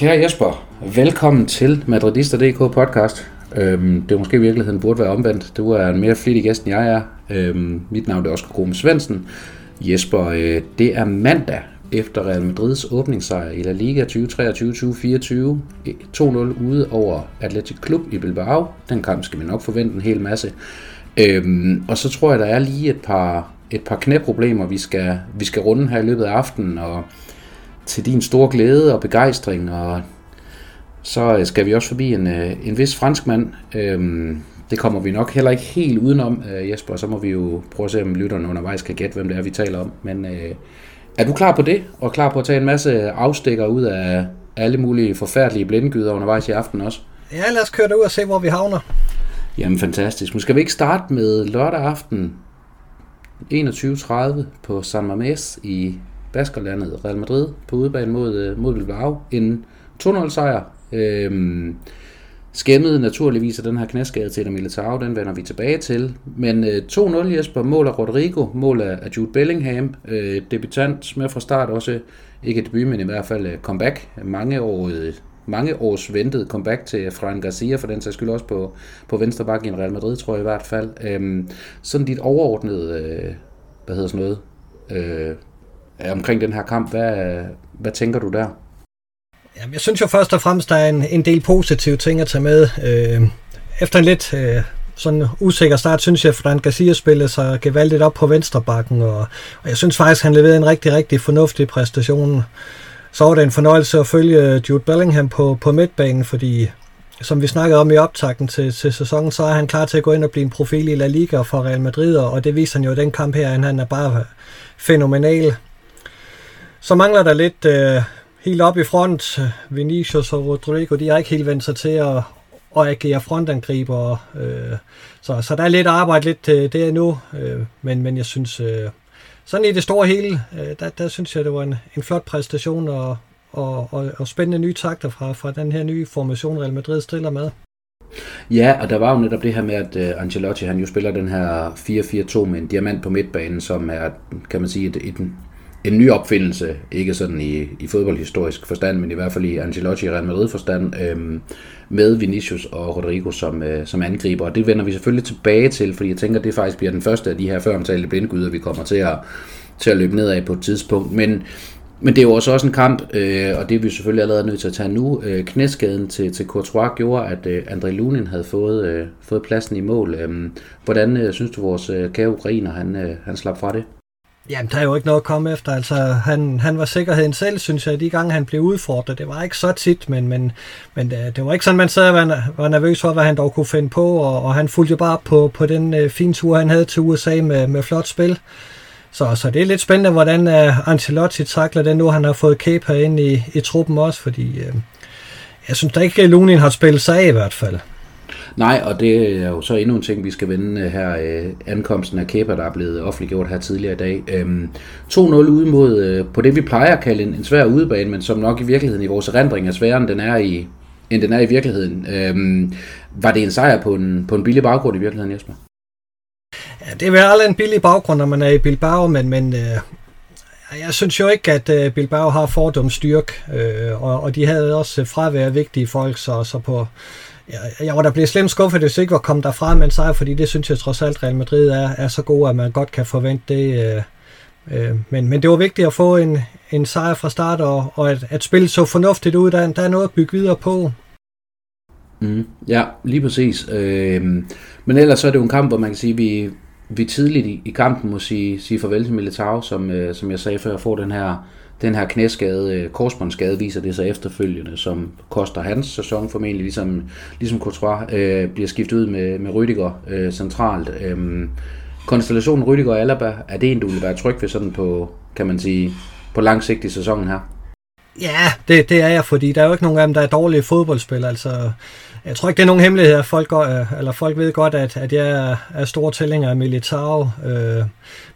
Kære Jesper, velkommen til Madridister.dk podcast. Øhm, det er måske i virkeligheden burde være omvendt. Du er en mere flittig gæst, end jeg er. Øhm, mit navn er Oskar Grum Svendsen. Jesper, øh, det er mandag efter Real Madrids åbningssejr i La Liga 2023-2024. 2-0 ude over Athletic Club i Bilbao. Den kamp skal vi nok forvente en hel masse. Øhm, og så tror jeg, der er lige et par, et par knæproblemer, vi skal, vi skal runde her i løbet af aftenen. Og til din store glæde og begejstring, og så øh, skal vi også forbi en, øh, en vis franskmand. Øhm, det kommer vi nok heller ikke helt udenom, øh, Jesper, så må vi jo prøve at se, om lytterne undervejs kan gætte, hvem det er, vi taler om. Men øh, er du klar på det, og klar på at tage en masse afstikker ud af alle mulige forfærdelige blindgyder undervejs i aften også? Ja, lad os køre ud og se, hvor vi havner. Jamen fantastisk. Nu skal vi ikke starte med lørdag aften 21.30 på San Mamés i Baskerlandet, Real Madrid, på udebane mod, øh, mod Bilbao. En 2-0 sejr. Øhm, skæmmet naturligvis af den her knæskade til Militao, den vender vi tilbage til. Men øh, 2-0 Jesper, mål af Rodrigo, mål af Jude Bellingham, øh, debutant med fra start også, ikke debut, men i hvert fald øh, comeback. Mange år, øh, mange års ventet comeback til Fran Garcia, for den sags skyld også på, på venstre bakke i Real Madrid, tror jeg i hvert fald. Øh, sådan dit overordnede, øh, hvad hedder sådan noget, øh, omkring den her kamp. Hvad, hvad tænker du der? Jamen, jeg synes jo først og fremmest, der er en, en del positive ting at tage med. Øh, efter en lidt øh, sådan usikker start, synes jeg, at Fran Garcia spillede sig gevaldigt op på venstrebakken, og, og jeg synes faktisk, han leverede en rigtig, rigtig fornuftig præstation. Så var det en fornøjelse at følge øh, Jude Bellingham på, på midtbanen, fordi som vi snakkede om i optakten til, til sæsonen, så er han klar til at gå ind og blive en profil i La Liga for Real Madrid, og det viser han jo i den kamp her, han er bare fænomenal. Så mangler der lidt øh, helt op i front. Vinicius og Rodrigo, de har ikke helt vendt sig til at, at agere frontangriber. Øh, så, så der er lidt arbejde lidt øh, der nu, øh, men, men jeg synes, øh, sådan i det store hele, øh, der, der synes jeg, det var en, en flot præstation og, og, og, og spændende nye takter fra, fra den her nye formation, Real Madrid stiller med. Ja, og der var jo netop det her med, at øh, Ancelotti han jo spiller den her 4-4-2 med en diamant på midtbanen, som er, kan man sige, et, et, en ny opfindelse, ikke sådan i, i fodboldhistorisk forstand, men i hvert fald i Ancelotti og Real Madrid forstand, øh, med Vinicius og Rodrigo som, øh, som angriber. Og det vender vi selvfølgelig tilbage til, fordi jeg tænker, at det faktisk bliver den første af de her føromtalte blindgyder, vi kommer til at, til at løbe ned af på et tidspunkt. Men, men det er jo også, også en kamp, øh, og det er vi selvfølgelig allerede nødt til at tage nu. Øh, knæskaden til, til Courtois gjorde, at øh, André Lunin havde fået, øh, fået pladsen i mål. Øh, hvordan øh, synes du, vores øh, kære ukrainer, han, øh, han slap fra det? Jamen, der er jo ikke noget at komme efter. Altså, han, han var sikkerheden selv, synes jeg, de gange han blev udfordret. Det var ikke så tit, men, men, men det, det var ikke sådan, man sad og var, var nervøs for, hvad han dog kunne finde på, og, og han fulgte bare på, på den øh, fine tur, han havde til USA med, med flot spil. Så, så det er lidt spændende, hvordan uh, Ancelotti takler det nu, han har fået Kepa ind i, i truppen også, fordi øh, jeg synes da ikke, at Lunin har spillet sig af i hvert fald. Nej, og det er jo så endnu en ting, vi skal vende øh, her. Øh, ankomsten af Kepa, der er blevet offentliggjort her tidligere i dag. Øhm, 2-0 ude mod, øh, på det vi plejer at kalde en, en svær udebane, men som nok i virkeligheden i vores erindring er sværere, end den er i, end den er i virkeligheden. Øhm, var det en sejr på en, på en billig baggrund i virkeligheden, Jesper? Ja, det er vel aldrig en billig baggrund, når man er i Bilbao, men, men øh, jeg synes jo ikke, at øh, Bilbao har fordomsstyrk, øh, og, og de havde også fravær vigtige folk, så, så på jeg, jeg var da blevet slemt skuffet, hvis ikke var kommet derfra med en sejr, fordi det synes jeg trods alt, Real Madrid er, er så god, at man godt kan forvente det. Øh, øh, men, men det var vigtigt at få en, en sejr fra start, og, og at, at spille så fornuftigt ud. Der, der er noget at bygge videre på. Mm, ja, lige præcis. Øh, men ellers så er det jo en kamp, hvor man kan sige, at vi, vi tidligt i, i kampen må sige, sige farvel til Militao, som, øh, som jeg sagde før, får den her den her knæskade, øh, korsbåndsskade, viser det sig efterfølgende, som koster hans sæson formentlig, ligesom, ligesom Courtois øh, bliver skiftet ud med, med Rydiger øh, centralt. Øh, konstellationen Rydiger og Alaba, er det en, du vil være tryg ved sådan på, kan man sige, på lang sigt i sæsonen her? Ja, det, det er jeg, fordi der er jo ikke nogen af dem, der er dårlige fodboldspillere. Altså, jeg tror ikke, det er nogen hemmelighed, at folk, går, eller folk ved godt, at, at jeg er, stor store tællinger af Militao. Øh,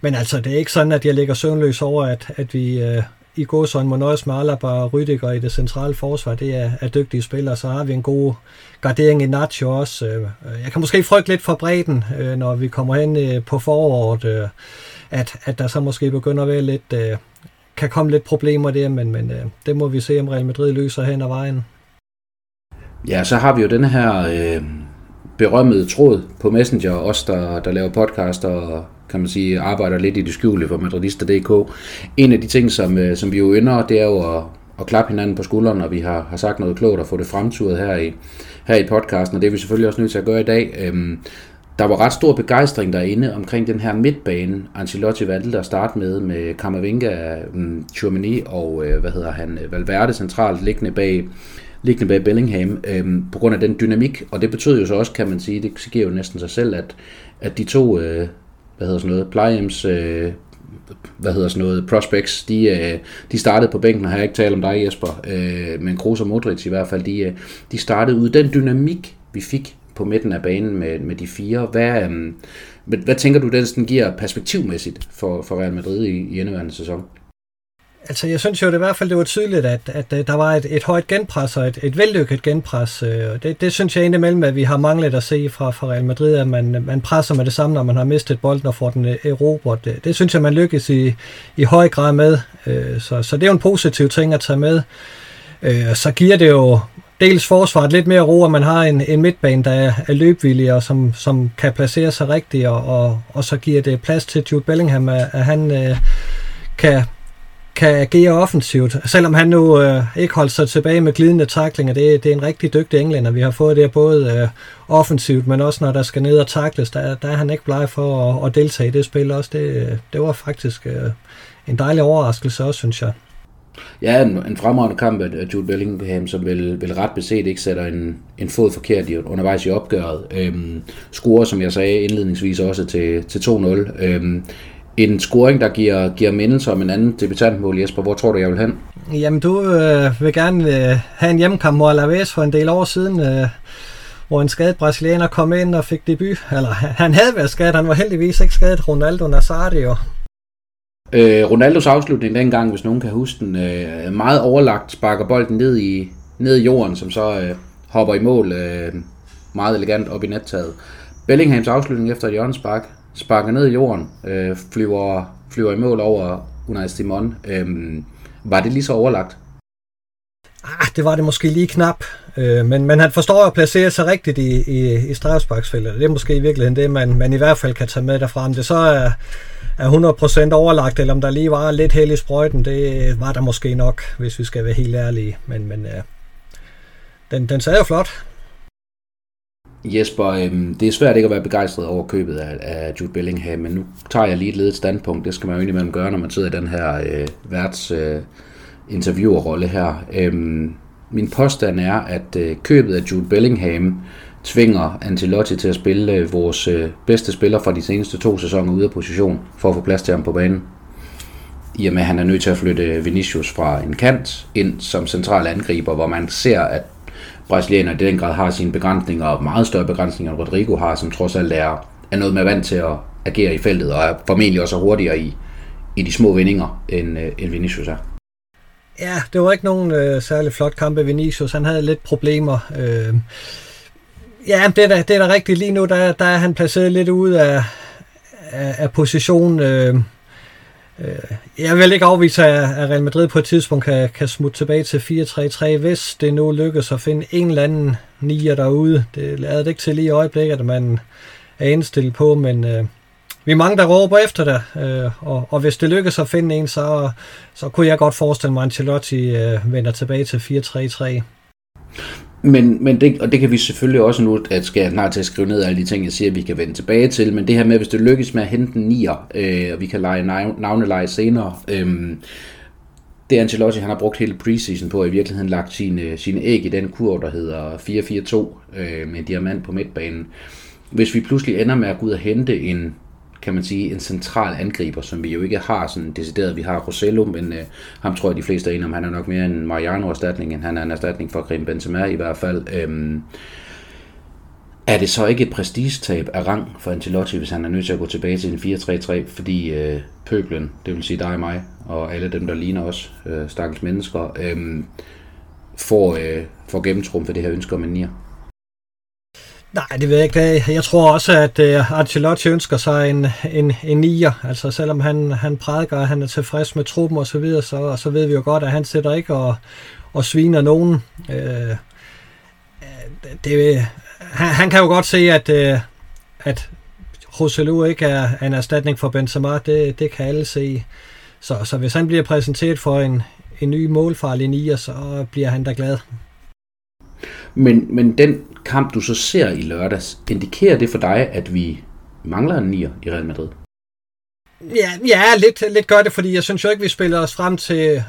men altså, det er ikke sådan, at jeg ligger søvnløs over, at, at vi, øh, i godsøjne må nøjes med Alaba og Rydiger i det centrale forsvar. Det er, er dygtige spillere. Så har vi en god gardering i Nacho også. Øh. Jeg kan måske frygte lidt for bredden, øh, når vi kommer hen øh, på foråret, at, at der så måske begynder at være lidt, kan komme lidt problemer der, men, men det må vi se, om Real Madrid løser hen ad vejen. Ja, så har vi jo den her øh, berømmede tråd på Messenger, os der, der laver podcast og kan man sige, arbejder lidt i det skjulte for Madridista.dk. En af de ting, som, øh, som vi jo ynder, det er jo at, at klappe hinanden på skulderen, når vi har, har sagt noget klogt og få det fremturet her i, her i podcasten, og det er vi selvfølgelig også nødt til at gøre i dag. Øhm, der var ret stor begejstring derinde omkring den her midtbane, Ancelotti valgte at starte med, med Kammervinga, mm, Tchouameni og, øh, hvad hedder han, Valverde centralt liggende bag, liggende bag Bellingham, øhm, på grund af den dynamik, og det betød jo så også, kan man sige, det giver jo næsten sig selv, at, at de to øh, hvad hedder sådan noget, plejehjems, øh, hvad hedder sådan noget, prospects, de, øh, de startede på bænken, og har jeg ikke talt om dig Jesper, øh, men Kroos og Modric i hvert fald, de, øh, de startede ud. Den dynamik, vi fik på midten af banen med, med de fire, hvad, øh, hvad, hvad tænker du, den giver perspektivmæssigt for, for Real Madrid i, i indeværende sæson? Altså, jeg synes jo det i hvert fald, det var tydeligt, at, at, øh, der var et, et højt genpres og et, et vellykket genpres. Øh, og det, det synes jeg indimellem, at vi har manglet at se fra, fra Real Madrid, at man, man presser med det samme, når man har mistet bolden og får den øh, erobret. Det, det synes jeg, man lykkes i, i høj grad med. Så, så det er jo en positiv ting at tage med. Så giver det jo dels forsvaret lidt mere ro, at man har en, en midtbane, der er, er løbvillig og som, som kan placere sig rigtigt, og, og, og så giver det plads til Jude Bellingham, at, at han øh, kan kan agere offensivt. Selvom han nu øh, ikke holdt sig tilbage med glidende taklinger, det, det er en rigtig dygtig englænder. Vi har fået det både øh, offensivt, men også når der skal ned og takles, der, der er han ikke bleg for at, at deltage i det spil også. Det, det var faktisk øh, en dejlig overraskelse også, synes jeg. Ja, en, en fremragende kamp af Jude Bellingham, som vel, vel ret beset ikke sætter en, en fod forkert i, undervejs i opgøret. Øhm, scorer, som jeg sagde indledningsvis, også til, til 2-0. Øhm, en scoring, der giver, giver mindelse om en anden debutantmål, Jesper. Hvor tror du, jeg vil hen? Jamen, du øh, vil gerne øh, have en hjemmekamp mod Alaves for en del år siden, øh, hvor en skadet brasilianer kom ind og fik debut. Eller han havde været skadet, han var heldigvis ikke skadet, Ronaldo Nazario. Øh, Ronaldos afslutning dengang, hvis nogen kan huske den, øh, meget overlagt, sparker bolden ned i, ned i jorden, som så øh, hopper i mål øh, meget elegant op i nettaget. Bellinghams afslutning efter et hjørnespark, sparker ned i jorden, øh, flyver, flyver i mål over Unai Simon. Øh, var det lige så overlagt? Ah, det var det måske lige knap, øh, men, men han forstår at placere sig rigtigt i, i, i strafsparksfeltet. Det er måske i virkeligheden det, man, man i hvert fald kan tage med derfra. Om det så er, er 100% overlagt, eller om der lige var lidt held i sprøjten, det var der måske nok, hvis vi skal være helt ærlige. Men, men øh, den, den sad jo flot. Jesper, øhm, det er svært ikke at være begejstret over købet af, af Jude Bellingham, men nu tager jeg lige et ledet standpunkt. Det skal man jo indimellem gøre, når man sidder i den her øh, værts øh, interviewerrolle her. Øhm, min påstand er, at øh, købet af Jude Bellingham tvinger Ancelotti til at spille øh, vores øh, bedste spiller fra de seneste to sæsoner ude af position, for at få plads til ham på banen. I og med, at han er nødt til at flytte Vinicius fra en kant ind som central angriber, hvor man ser, at brasilianer i den grad har sine begrænsninger, og meget større begrænsninger end Rodrigo har, som trods alt er, er noget mere vant til at agere i feltet, og er formentlig også hurtigere i, i de små vendinger, end, øh, end Vinicius er. Ja, det var ikke nogen øh, særlig flot kamp af Vinicius. Han havde lidt problemer. Øh, ja, det er, da, det er da rigtigt. Lige nu der, der er han placeret lidt ude af, af, af position. Øh, Øh, jeg vil ikke afvise, at Real Madrid på et tidspunkt kan, kan smutte tilbage til 4-3-3, hvis det nu lykkes at finde en eller anden nier derude. Det lader det ikke til lige i øjeblikket, at man er indstillet på, men øh, vi er mange, der råber efter det, øh, og, og hvis det lykkes at finde en, så, så kunne jeg godt forestille mig, at Ancelotti øh, vender tilbage til 4-3-3. Men, men det, og det kan vi selvfølgelig også nu, at skal jeg snart til at skrive ned alle de ting, jeg siger, at vi kan vende tilbage til, men det her med, hvis det lykkes med at hente en nier, øh, og vi kan lege navneleje senere, øh, det Ancelotti, han har brugt hele preseason på, at i virkeligheden lagt sine, sine æg i den kur, der hedder 4-4-2 øh, med en diamant på midtbanen. Hvis vi pludselig ender med at gå ud og hente en kan man sige, en central angriber, som vi jo ikke har sådan decideret. Vi har Rosello, men øh, ham tror jeg, de fleste er enige om, han er nok mere en Mariano-erstatning, end han er en erstatning for Karim Benzema i hvert fald. Øhm, Er det så ikke et prestigetab af rang for Ancelotti, hvis han er nødt til at gå tilbage til en 4-3-3, fordi øh, pøblen, det vil sige dig og mig, og alle dem, der ligner os, øh, stakkels mennesker, øh, får, øh, får gennemtrum for det her ønske om en nier? Nej, det ved jeg ikke. Jeg tror også, at uh, Ancelotti ønsker sig en, en, en nier. Altså selvom han, han prædiker, at han er tilfreds med truppen og så videre, så, så ved vi jo godt, at han sætter ikke og, og sviner nogen. Uh, det, han, han kan jo godt se, at, uh, at Roselu ikke er en erstatning for Benzema. Det, det kan alle se. Så, så hvis han bliver præsenteret for en, en ny målfarlig nier, så bliver han da glad. Men, men den kamp, du så ser i lørdags, indikerer det for dig, at vi mangler en nier i Real Madrid? Ja, ja lidt, lidt gør det, fordi jeg synes jo ikke, vi spiller os frem til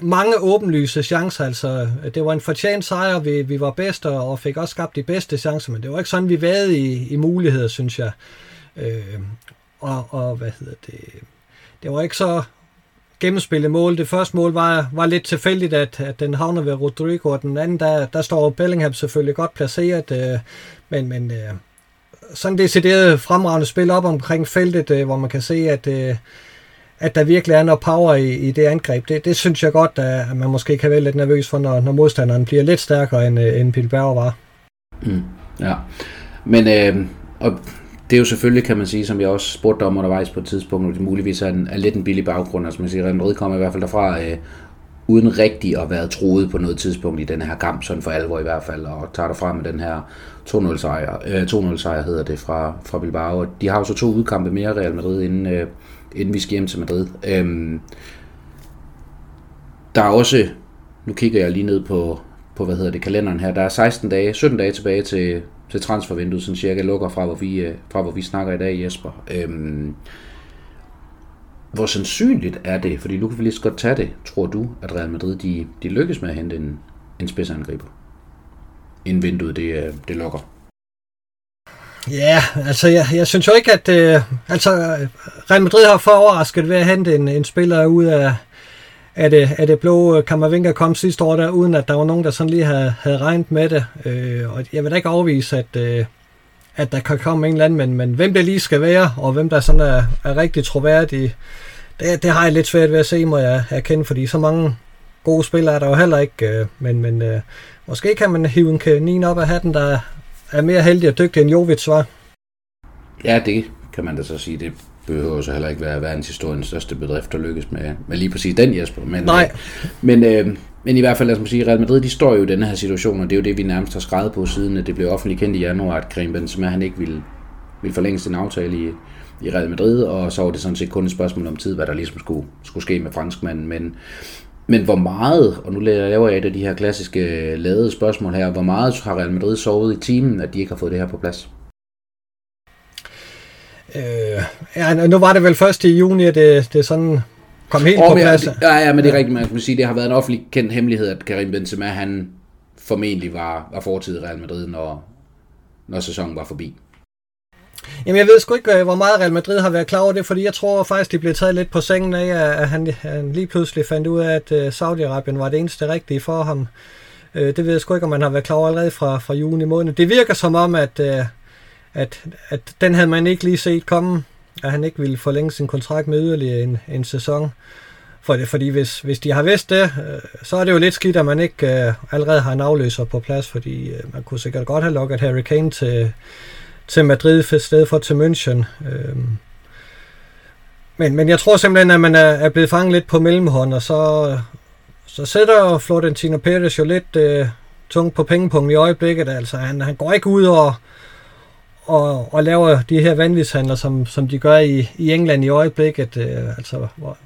mange åbenlyse chancer. Altså, det var en fortjent sejr, vi, vi var bedst og fik også skabt de bedste chancer, men det var ikke sådan, vi var i, i muligheder, synes jeg. Øh, og, og hvad hedder det? Det var ikke så gennemspillet mål. Det første mål var, var lidt tilfældigt, at, at den havner ved Rodrigo, og den anden, der, der står Bellingham selvfølgelig godt placeret, øh, men, men øh, sådan decideret fremragende spil op omkring feltet, øh, hvor man kan se, at, øh, at der virkelig er noget power i, i det angreb. Det, det synes jeg godt, at man måske kan være lidt nervøs for, når, når modstanderen bliver lidt stærkere, end, øh, end Bilbao var. Mm, ja, men øh, og det er jo selvfølgelig, kan man sige, som jeg også spurgte om undervejs på et tidspunkt, og det muligvis er, en, er lidt en billig baggrund. Altså man siger, Real Madrid kommer i hvert fald derfra øh, uden rigtig at være troet på noget tidspunkt i den her kamp, sådan for alvor i hvert fald, og tager derfra med den her 2-0 sejr, øh, 2-0 sejr hedder det fra, fra Bilbao. De har jo så to udkampe mere Real Madrid, inden, øh, inden vi skal hjem til Madrid. Øhm, der er også, nu kigger jeg lige ned på, på hvad hedder det, kalenderen her, der er 16 dage, 17 dage tilbage til, til transfervinduet, sådan cirka lukker fra, hvor vi, øh, fra hvor vi snakker i dag, Jesper. Øhm, hvor sandsynligt er det, fordi nu kan vi lige så godt tage det, tror du, at Real Madrid de, de lykkes med at hente en, en spidsangriber, inden vinduet det, øh, det lukker? Ja, altså jeg, jeg synes jo ikke, at øh, altså, Real Madrid har for overrasket ved at hente en, en spiller ud af, af det, af det blå øh, Kammervinga kom sidste år der, uden at der var nogen, der sådan lige havde, havde regnet med det. Øh, og jeg vil da ikke afvise, at, øh, at der kan komme en eller anden, men, men hvem det lige skal være, og hvem der sådan er, er rigtig troværdig, det, det har jeg lidt svært ved at se, må jeg erkende, fordi så mange gode spillere er der jo heller ikke, øh, men, men øh, måske kan man hive en kanin op af hatten, der er mere heldig og dygtig end Jovic var. Ja, det kan man da så sige. Det behøver så heller ikke være verdenshistoriens største bedrift, der lykkes med, med lige præcis den, Jesper. Men, Nej. Øh, men, øh, men i hvert fald, lad os sige, Real Madrid, de står jo i denne her situation, og det er jo det, vi nærmest har skrevet på, siden at det blev offentligt kendt i januar, at Karim Benzema, han ikke ville, ville forlænge sin aftale i, i Real Madrid, og så var det sådan set kun et spørgsmål om tid, hvad der ligesom skulle, skulle ske med franskmanden, men, men hvor meget, og nu laver jeg et af de her klassiske lavede spørgsmål her, hvor meget har Real Madrid sovet i timen, at de ikke har fået det her på plads? Øh, ja, nu var det vel først i juni, at det, det sådan kom helt oh, på plads. Ja, ja, men det er rigtigt, man kan sige, det har været en offentlig kendt hemmelighed, at Karim Benzema, han formentlig var, var fortid i Real Madrid, når, når sæsonen var forbi. Jamen jeg ved sgu ikke, øh, hvor meget Real Madrid har været klar over det, fordi jeg tror faktisk, de blev taget lidt på sengen af, at han, han lige pludselig fandt ud af, at øh, Saudi-Arabien var det eneste rigtige for ham. Øh, det ved jeg sgu ikke, om man har været klar over allerede fra, fra juni måned. Det virker som om, at, at, at den havde man ikke lige set komme, at han ikke ville forlænge sin kontrakt med yderligere en, en sæson. For det, fordi hvis, hvis de har vidst det, øh, så er det jo lidt skidt, at man ikke øh, allerede har en afløser på plads, fordi øh, man kunne sikkert godt have lukket Harry Kane til, til Madrid i stedet for til München. Men, men jeg tror simpelthen, at man er, er blevet fanget lidt på mellemhånd, og så, så sætter Florentino Perez jo lidt øh, tungt på pengepunkten i øjeblikket. Altså, han, han går ikke ud og, og, og laver de her vanvidshandler, som, som de gør i, i England i øjeblikket. Øh, altså, hvor,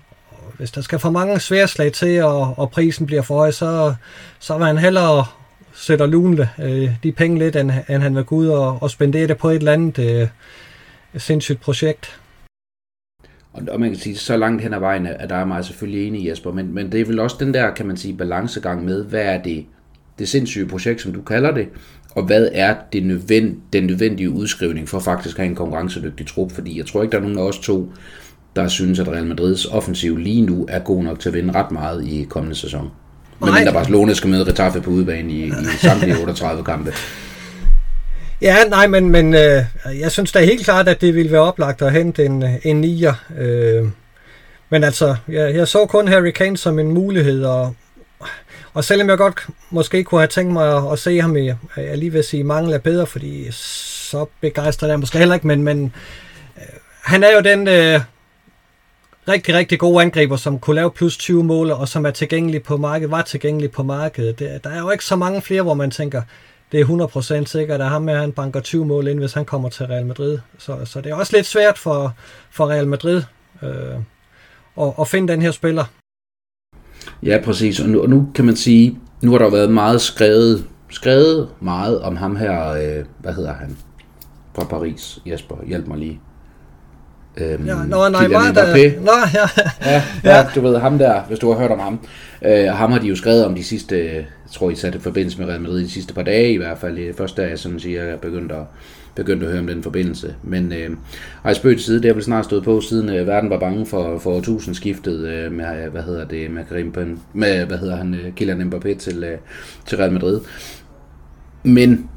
hvis der skal for mange sværslag til, og, og prisen bliver for høj, så, så vil han hellere sætter Lune øh, de penge lidt, end, end han vil gå ud og, og spendere det på et eller andet øh, sindssygt projekt. Og, og man kan sige, så langt hen ad vejen, at der er mig selvfølgelig enig, Jesper, men, men det er vel også den der, kan man sige, balancegang med, hvad er det, det sindssyge projekt, som du kalder det, og hvad er det nødvend, den nødvendige udskrivning for faktisk at have en konkurrencedygtig trup, fordi jeg tror ikke, der er nogen af os to, der synes, at Real Madrids offensiv lige nu er god nok til at vinde ret meget i kommende sæson. Men mindre Barcelona skal møde Retaffe på udebane i, i samtlige 38 kampe. Ja, nej, men, men øh, jeg synes da helt klart, at det ville være oplagt at hente en, en nier. Øh, men altså, jeg, jeg så kun Harry Kane som en mulighed, og, og selvom jeg godt måske kunne have tænkt mig at, at se ham i, jeg lige vil sige, mangel er bedre, fordi så begejstret er jeg måske heller ikke, men, men øh, han er jo den øh, rigtig, rigtig gode angriber, som kunne lave plus 20 mål, og som er tilgængelig på markedet, var tilgængelig på markedet. Det, der er jo ikke så mange flere, hvor man tænker, det er 100% sikkert, at ham med, han banker 20 mål ind, hvis han kommer til Real Madrid. Så, så det er også lidt svært for, for Real Madrid øh, at, at finde den her spiller. Ja, præcis. Og nu, og nu kan man sige, nu har der været meget skrevet, skrevet meget om ham her, øh, hvad hedder han, fra Paris. Jesper, hjælp mig lige. Øhm, ja, nå, nej, Kylian Mbappé. Nå, ja. ja, ja, du ved ham der, hvis du har hørt om ham. Øh, ham har de jo skrevet om de sidste, jeg tror I satte forbindelse med Real Madrid de sidste par dage i hvert fald. Først da jeg sådan siger, jeg begyndte at, begyndte at høre om den forbindelse. Men øh, ej, spøg til side, det har vel snart stået på, siden øh, verden var bange for, for årtusindskiftet øh, med, øh, hvad hedder det, med, Karim, med hvad hedder han, øh, Kylian Mbappé til, øh, til Real Madrid. Men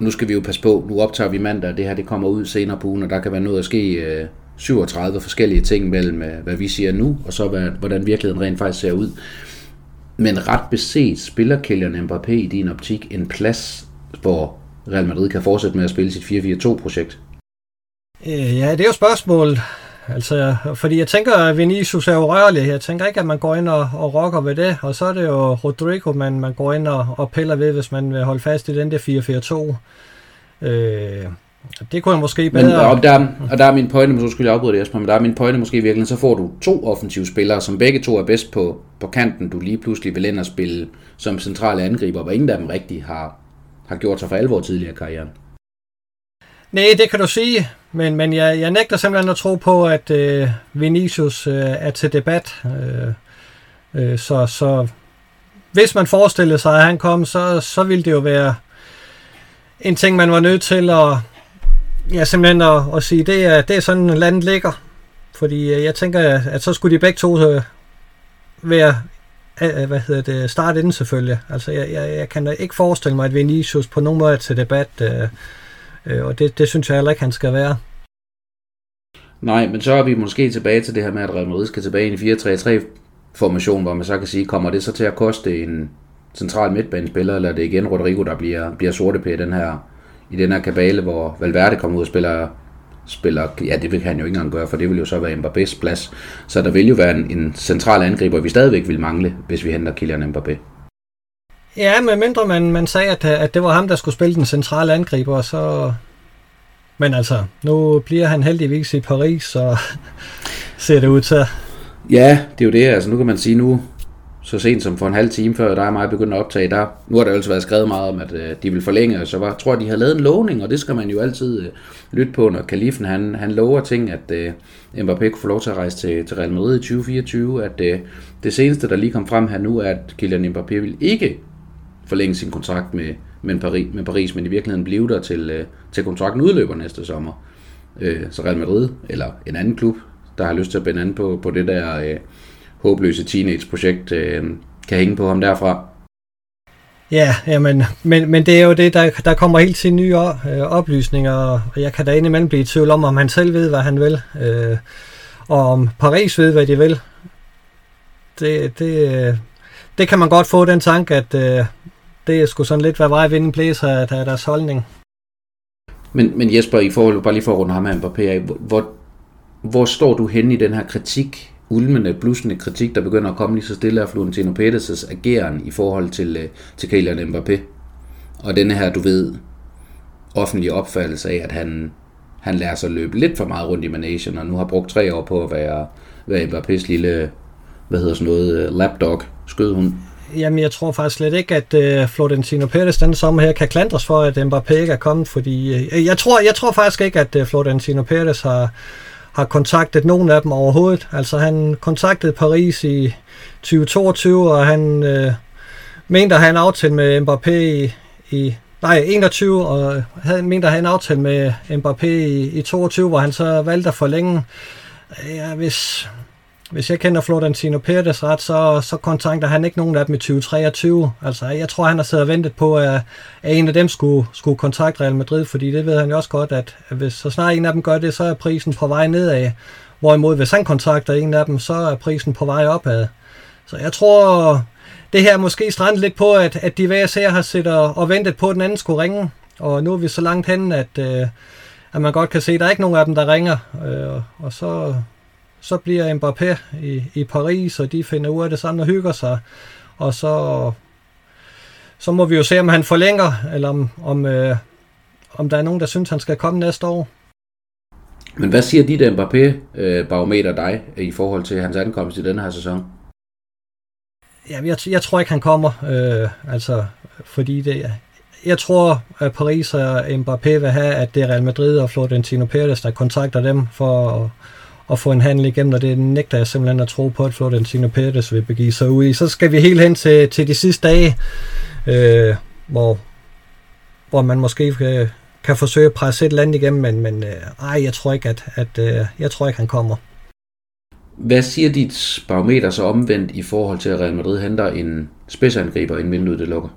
nu skal vi jo passe på, nu optager vi mandag, det her det kommer ud senere på ugen, og der kan være noget at ske øh, 37 forskellige ting mellem, øh, hvad vi siger nu, og så hvad, hvordan virkeligheden rent faktisk ser ud. Men ret beset spiller Kylian Mbappé i din optik en plads, hvor Real Madrid kan fortsætte med at spille sit 4-4-2-projekt? Øh, ja, det er jo spørgsmålet. Altså, fordi jeg tænker, at Vinicius er jo rørlig. Jeg tænker ikke, at man går ind og, og rokker ved det. Og så er det jo Rodrigo, man, man går ind og, og piller ved, hvis man vil holde fast i den der 4-4-2. Øh, det kunne jeg måske bedre... Men, og, der, og der er min pointe, så skulle jeg afbryde det, Jesper, men der er min pointe måske virkelig, så får du to offensive spillere, som begge to er bedst på, på kanten, du lige pludselig vil ind og spille som centrale angriber, hvor ingen af dem rigtig har, har gjort sig for alvor tidligere i karrieren. Nej, det kan du sige, men, men jeg, jeg nægter simpelthen at tro på, at øh, Vinicius øh, er til debat. Øh, øh, så, så hvis man forestiller sig, at han kom, så, så ville det jo være en ting, man var nødt til at, ja, simpelthen at, at sige, det er, det er sådan, landet ligger. Fordi øh, jeg tænker, at så skulle de begge to øh, være hvad hedder det, start inden selvfølgelig. Altså, jeg, jeg, jeg kan da ikke forestille mig, at Vinicius på nogen måde er til debat. Øh, Øh, og det, det synes jeg heller ikke, han skal være. Nej, men så er vi måske tilbage til det her med, at Real Madrid skal tilbage i en 4-3-3 formation, hvor man så kan sige, kommer det så til at koste en central midtbanespiller, eller er det igen Rodrigo, der bliver, bliver sorte på den her, i den her kabale, hvor Valverde kommer ud og spiller, spiller, ja det vil han jo ikke engang gøre, for det vil jo så være Mbappés plads. Så der vil jo være en, en central angriber, vi stadigvæk vil mangle, hvis vi henter Kylian Mbappé. Ja, med mindre man, man sagde, at, at det var ham, der skulle spille den centrale angriber, så... Men altså, nu bliver han heldigvis i Paris, så ser det ud til. Ja, det er jo det. Altså, nu kan man sige, nu så sent som for en halv time før, der er mig begyndt at optage, der, nu har der altså været skrevet meget om, at øh, de vil forlænge, og så var, tror jeg, de havde lavet en lovning, og det skal man jo altid øh, lytte på, når Kalifen han, han lover ting, at øh, Mbappé kunne få lov til at rejse til, til Real Madrid i 2024, at øh, det seneste, der lige kom frem her nu, er, at Kylian Mbappé vil ikke forlænge sin kontrakt med, med, Paris, med Paris, men i virkeligheden blive der til, øh, til kontrakten udløber næste sommer. Øh, så Real Madrid, eller en anden klub, der har lyst til at binde an på, på det der øh, håbløse teenage-projekt, øh, kan hænge på ham derfra. Ja, jamen, men, men det er jo det, der, der kommer helt til nye øh, oplysninger, og jeg kan da indimellem blive i tvivl om, om han selv ved, hvad han vil, øh, og om Paris ved, hvad de vil. Det, det, øh, det kan man godt få den tanke, at øh, det er sgu sådan lidt, hvad vej vinden blæser af, af deres holdning. Men, men Jesper, i forhold, bare lige for at runde ham af Mbappé, hvor, hvor står du henne i den her kritik, ulmende, blussende kritik, der begynder at komme lige så stille af Florentino Pérez' ageren i forhold til, øh, til Kylian Mbappé? Og denne her, du ved, offentlige opfattelse af, at han, han lærer sig løbe lidt for meget rundt i managen, og nu har brugt tre år på at være, være Mbappés lille, hvad hedder sådan noget, øh, lapdog, skød hun. Jamen, jeg tror faktisk slet ikke, at uh, Florentino Pérez denne sommer her kan klandres for, at Mbappé ikke er kommet, fordi uh, jeg, tror, jeg tror faktisk ikke, at uh, Florentino Pérez har, har kontaktet nogen af dem overhovedet. Altså, han kontaktede Paris i 2022, og han øh, mente at have en aftale med Mbappé i, i nej, 21, og havde, mente at have en aftale med Mbappé i, i 22, hvor han så valgte at forlænge. Ja, hvis, hvis jeg kender Florentino Perez ret, så, så kontakter han ikke nogen af dem i 2023. Altså, jeg tror, han har siddet og ventet på, at, at en af dem skulle, skulle kontakte Real Madrid, fordi det ved han jo også godt, at hvis så snart en af dem gør det, så er prisen på vej nedad. Hvorimod, hvis han kontakter en af dem, så er prisen på vej opad. Så jeg tror, det her måske strandet lidt på, at, at de hver ser har siddet og, og ventet på, at den anden skulle ringe. Og nu er vi så langt hen, at, øh, at man godt kan se, at der er ikke nogen af dem, der ringer. Øh, og så, så bliver Mbappé i, i Paris, og de finder ud af det sammen og hygger sig. Og så, så må vi jo se, om han forlænger, eller om, om, øh, om der er nogen, der synes, han skal komme næste år. Men hvad siger dit Mbappé-barometer dig i forhold til hans ankomst i denne her sæson? Ja, jeg, jeg tror ikke, han kommer. Øh, altså, fordi det, jeg tror, at Paris og Mbappé vil have, at det er Real Madrid og Florentino Perez, der kontakter dem for at, at få en handel igennem, og det nægter jeg simpelthen at tro på, at Florentino Perez vil begive sig ud i. Så skal vi helt hen til, til de sidste dage, øh, hvor, hvor man måske kan, kan forsøge at presse et land igennem, men, men øh, ej, jeg tror ikke, at, at øh, jeg tror ikke, han kommer. Hvad siger dit barometer så omvendt i forhold til, at Real Madrid henter en spidsangriber, inden vinduet det lukker?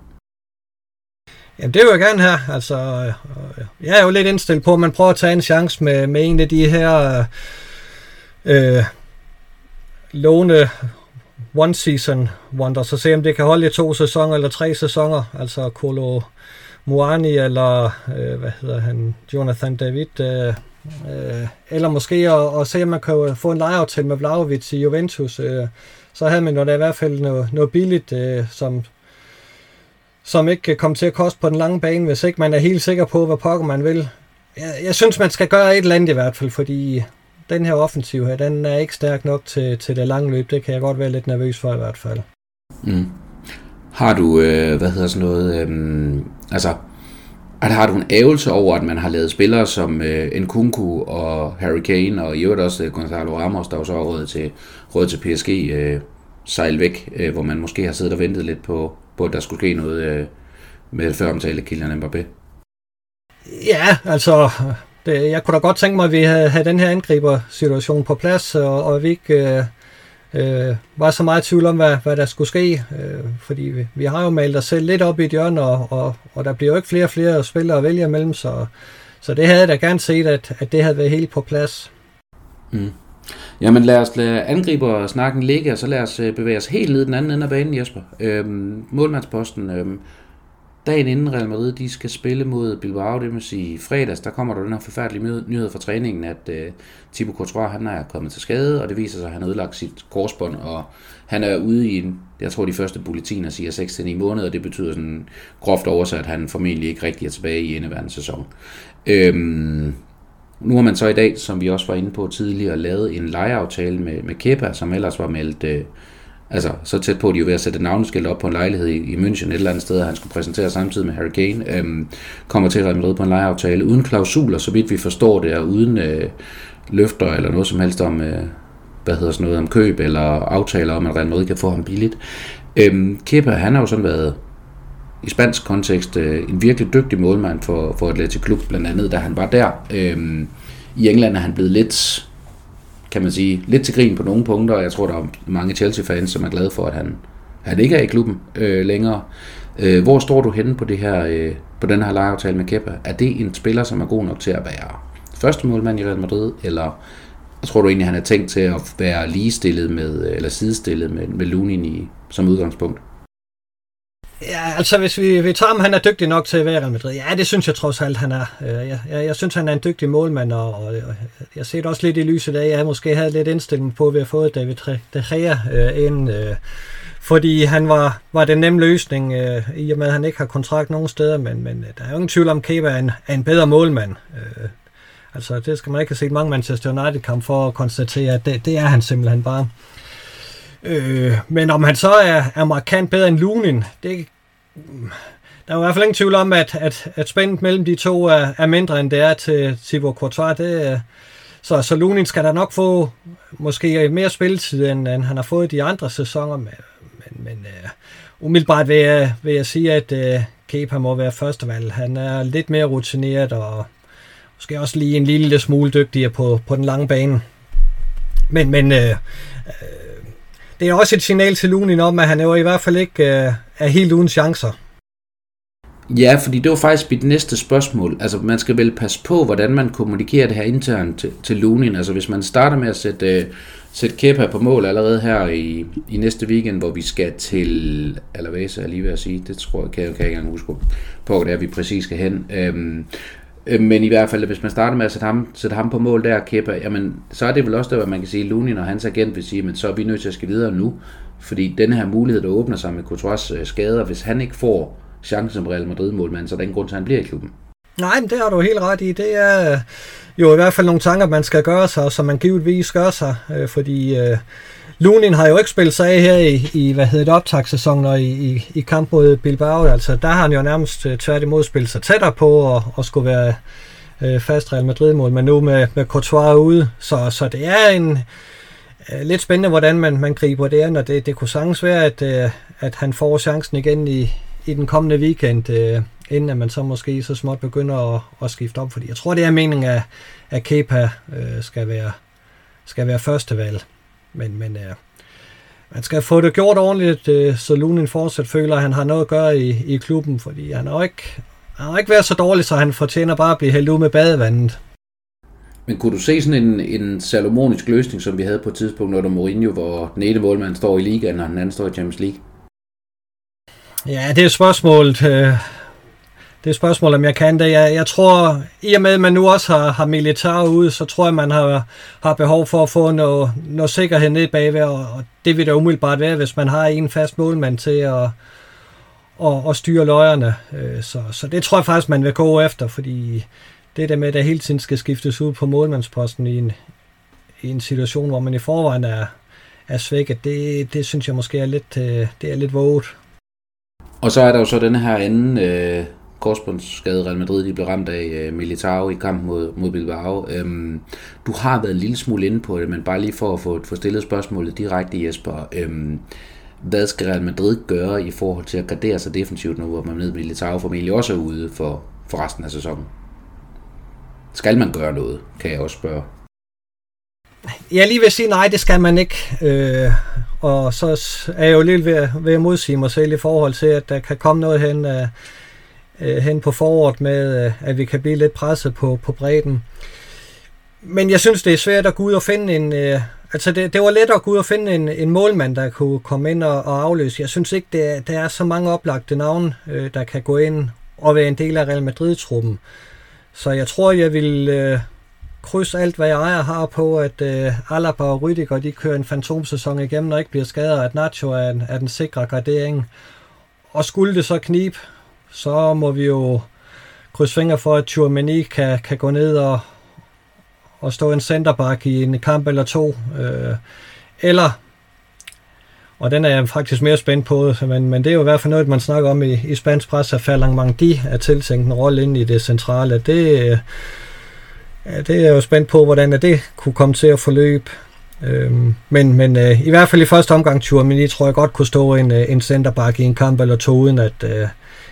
Jamen det vil jeg gerne have. Altså, øh, jeg er jo lidt indstillet på, at man prøver at tage en chance med, med en af de her øh, låne one season wonder, så se om det kan holde i to sæsoner eller tre sæsoner. Altså Kolo Muani eller øh, hvad hedder han, Jonathan David. Øh, øh, eller måske at, at se, om man kan få en lejeaftale med Vlaovic i Juventus. Øh, så havde man jo da i hvert fald noget, noget billigt, øh, som, som ikke kan komme til at koste på den lange bane, hvis ikke man er helt sikker på, hvad pokker man vil. Jeg, jeg synes, man skal gøre et eller andet i hvert fald, fordi den her offensiv her, den er ikke stærk nok til, til det lange løb. Det kan jeg godt være lidt nervøs for i hvert fald. Mm. Har du, øh, hvad hedder sådan noget, øh, altså, at har du en ævelse over, at man har lavet spillere som øh, Nkunku og Harry Kane, og i øvrigt også øh, Gonzalo Ramos, der jo så er råd til, råd til PSG, øh, sejl væk, øh, hvor man måske har siddet og ventet lidt på, på at der skulle ske noget øh, med før omtale Kylian Mbappé? Ja, altså, det, jeg kunne da godt tænke mig, at vi havde, havde den her angriber-situation på plads, og, og vi ikke øh, øh, var så meget i tvivl om, hvad, hvad der skulle ske. Øh, fordi vi, vi har jo malet os selv lidt op i et hjørne, og, og, og der bliver jo ikke flere og flere spillere at vælge imellem, så, så det havde jeg da gerne set, at, at det havde været helt på plads. Mm. Jamen lad os lade angriber snakken ligge, og så lad os øh, bevæge os helt ned den anden ende af banen, Jesper. Øhm, målmandsposten. Øhm, dagen inden Real Madrid de skal spille mod Bilbao, det vil sige fredags, der kommer der den her forfærdelige nyhed fra træningen, at uh, Thibaut Courtois han er kommet til skade, og det viser sig, at han har ødelagt sit korsbånd, og han er ude i en, jeg tror de første bulletiner siger 6-9 måneder, og det betyder sådan groft oversat, at han formentlig ikke rigtig er tilbage i indeværende sæson. Øhm, nu har man så i dag, som vi også var inde på tidligere, lavet en lejeaftale med, med Kepa, som ellers var meldt uh, altså så tæt på, at de er ved at sætte navneskilt op på en lejlighed i, i München, et eller andet sted, og han skulle præsentere samtidig med Harry Kane, øhm, kommer til Real Madrid på en lejeaftale, uden klausuler, så vidt vi forstår det, og uden øh, løfter eller noget som helst om, øh, hvad hedder sådan noget, om køb eller aftaler om, at Real Madrid kan få ham billigt. Øhm, Kepa, han har jo sådan været i spansk kontekst øh, en virkelig dygtig målmand for, for Atletic Klub, blandt andet, da han var der. Øhm, I England er han blevet lidt kan man sige, lidt til grin på nogle punkter, og jeg tror, der er mange Chelsea-fans, som er glade for, at han, han ikke er i klubben øh, længere. Øh, hvor står du henne på, det her, øh, på den her lejeaftale med Kepa? Er det en spiller, som er god nok til at være første målmand i Real Madrid, eller tror du egentlig, han er tænkt til at være ligestillet med, øh, eller sidestillet med, med Lunin i, som udgangspunkt? Ja, altså hvis vi, vi tager om han er dygtig nok til at være Real Madrid. Ja, det synes jeg trods alt, han er. Øh, jeg, jeg, jeg synes, han er en dygtig målmand, og, og, og jeg ser det også lidt i lyset af, at jeg måske havde lidt indstilling på, at vi har fået David De Gea øh, ind, øh, fordi han var, var den nemme løsning, øh, i og med, at han ikke har kontrakt nogen steder, men, men øh, der er jo ingen tvivl om, at Kepa er en, er en bedre målmand. Øh, altså, det skal man ikke have set mange Manchester United-kamp for at konstatere, at det, det er han simpelthen bare. Øh, men om han så er, er markant bedre end Lunin, det, der er i hvert fald ingen tvivl om, at, at, at spændet mellem de to er, er mindre, end det er til Thibaut Courtois. Det, øh, så, så Lunin skal da nok få måske mere spilletid, end, end han har fået de andre sæsoner. Men, men, men uh, umiddelbart vil jeg, vil jeg sige, at uh, Kepa må være førstevalg. Han er lidt mere rutineret og måske også lige en lille smule dygtigere på, på den lange bane. men, men uh, uh det er også et signal til Lunin om, at han jo i hvert fald ikke øh, er helt uden chancer. Ja, fordi det var faktisk mit næste spørgsmål. Altså, man skal vel passe på, hvordan man kommunikerer det her internt til, til Lunin. Altså, hvis man starter med at sætte, øh, sætte Kepa på mål allerede her i, i næste weekend, hvor vi skal til Alavesa, er lige ved at sige. Det tror jeg, kan jeg, kan jeg ikke engang huske på, det er, vi præcis skal hen. Øhm, øh, Øh, men i hvert fald, hvis man starter med at sætte ham, sætte ham på mål der, Kepa, jamen, så er det vel også der, hvor man kan sige, Lunin og hans agent vil sige, men så er vi nødt til at skal videre nu. Fordi den her mulighed, der åbner sig med Courtois øh, skader, hvis han ikke får chancen som Real Madrid-målmand, så er der ingen grund til, at han bliver i klubben. Nej, men det har du helt ret i. Det er jo i hvert fald nogle tanker, man skal gøre sig, som man givetvis gør sig, øh, fordi øh, Lunin har jo ikke spillet sig af her i, i hvad hedder det, optagssæsonen og i, i, i kamp mod Bilbao. Altså, der har han jo nærmest øh, tværtimod spillet sig tættere på og, og skulle være øh, fast Real Madrid-mål, men nu med, med Courtois ude. Så, så det er en øh, lidt spændende, hvordan man, man griber det an, og det, det kunne sagtens være, at, øh, at han får chancen igen i, i den kommende weekend, øh, inden at man så måske så småt begynder at, at skifte om, fordi jeg tror, det er meningen, at, at Kepa øh, skal være, skal være første valg. Men, men øh, man skal få det gjort ordentligt, øh, så Lunin fortsat føler, at han har noget at gøre i, i klubben, fordi han har ikke, han har ikke været så dårlig, så han fortjener bare at blive hældt ud med badevandet. Men kunne du se sådan en, en salomonisk løsning, som vi havde på et tidspunkt under Mourinho, hvor den ene målmand står i ligaen, og den anden står i Champions League? Ja, det er spørgsmålet. Øh, det er spørgsmålet, om jeg kan det. Jeg, jeg tror, i og med, at man nu også har, har militær ude, så tror jeg, man har, har behov for at få noget, noget sikkerhed ned bagved, og, og det vil da umiddelbart være, hvis man har en fast målmand til at, og, og styre løjerne. Øh, så, så det tror jeg faktisk, man vil gå efter, fordi det der med, at der hele tiden skal skiftes ud på målmandsposten i en, i en situation, hvor man i forvejen er, er svækket, det, det synes jeg måske er lidt, øh, det er lidt våget. Og så er der jo så den her anden øh, korsbundsskade Real Madrid de blev ramt af øh, Militao i kamp mod, mod Bilbao. Øhm, du har været en lille smule inde på det, men bare lige for at få, få stillet spørgsmålet direkte, Jesper. Øhm, hvad skal Real Madrid gøre i forhold til at gardere sig defensivt nu, hvor man med Militao formentlig også er ude for, for resten af sæsonen? Skal man gøre noget, kan jeg også spørge. Jeg lige vil sige, nej, det skal man ikke. Øh, og så er jeg jo lidt ved, ved at modsige mig selv i forhold til, at der kan komme noget hen, øh, øh, hen på foråret med, øh, at vi kan blive lidt presset på, på bredden. Men jeg synes, det er svært at gå ud og finde en... Øh, altså, det, det var let at gå ud og finde en, en målmand, der kunne komme ind og, og afløse. Jeg synes ikke, det er, der er så mange oplagte navne, øh, der kan gå ind og være en del af Real Madrid-truppen. Så jeg tror, jeg vil... øh, kryds alt, hvad jeg ejer har på, at øh, Alaba og Rydiger, de kører en fantomsæson igennem og ikke bliver skadet, at Nacho er, er den sikre gradering. Og skulle det så knibe, så må vi jo krydse fingre for, at Tjurmeni kan, kan gå ned og, og stå en centerback i en kamp eller to. Øh, eller, og den er jeg faktisk mere spændt på, men, men det er jo i hvert fald noget, man snakker om i, i spansk pres, at Falang Mangdi er tiltænkt en rolle ind i det centrale. Det, Ja, det er jeg jo spændt på, hvordan det kunne komme til at forløbe. Øhm, men men øh, i hvert fald i første omgang, Tjurmeni tror jeg godt kunne stå en, øh, en centerback i en kamp eller to, uden at, øh,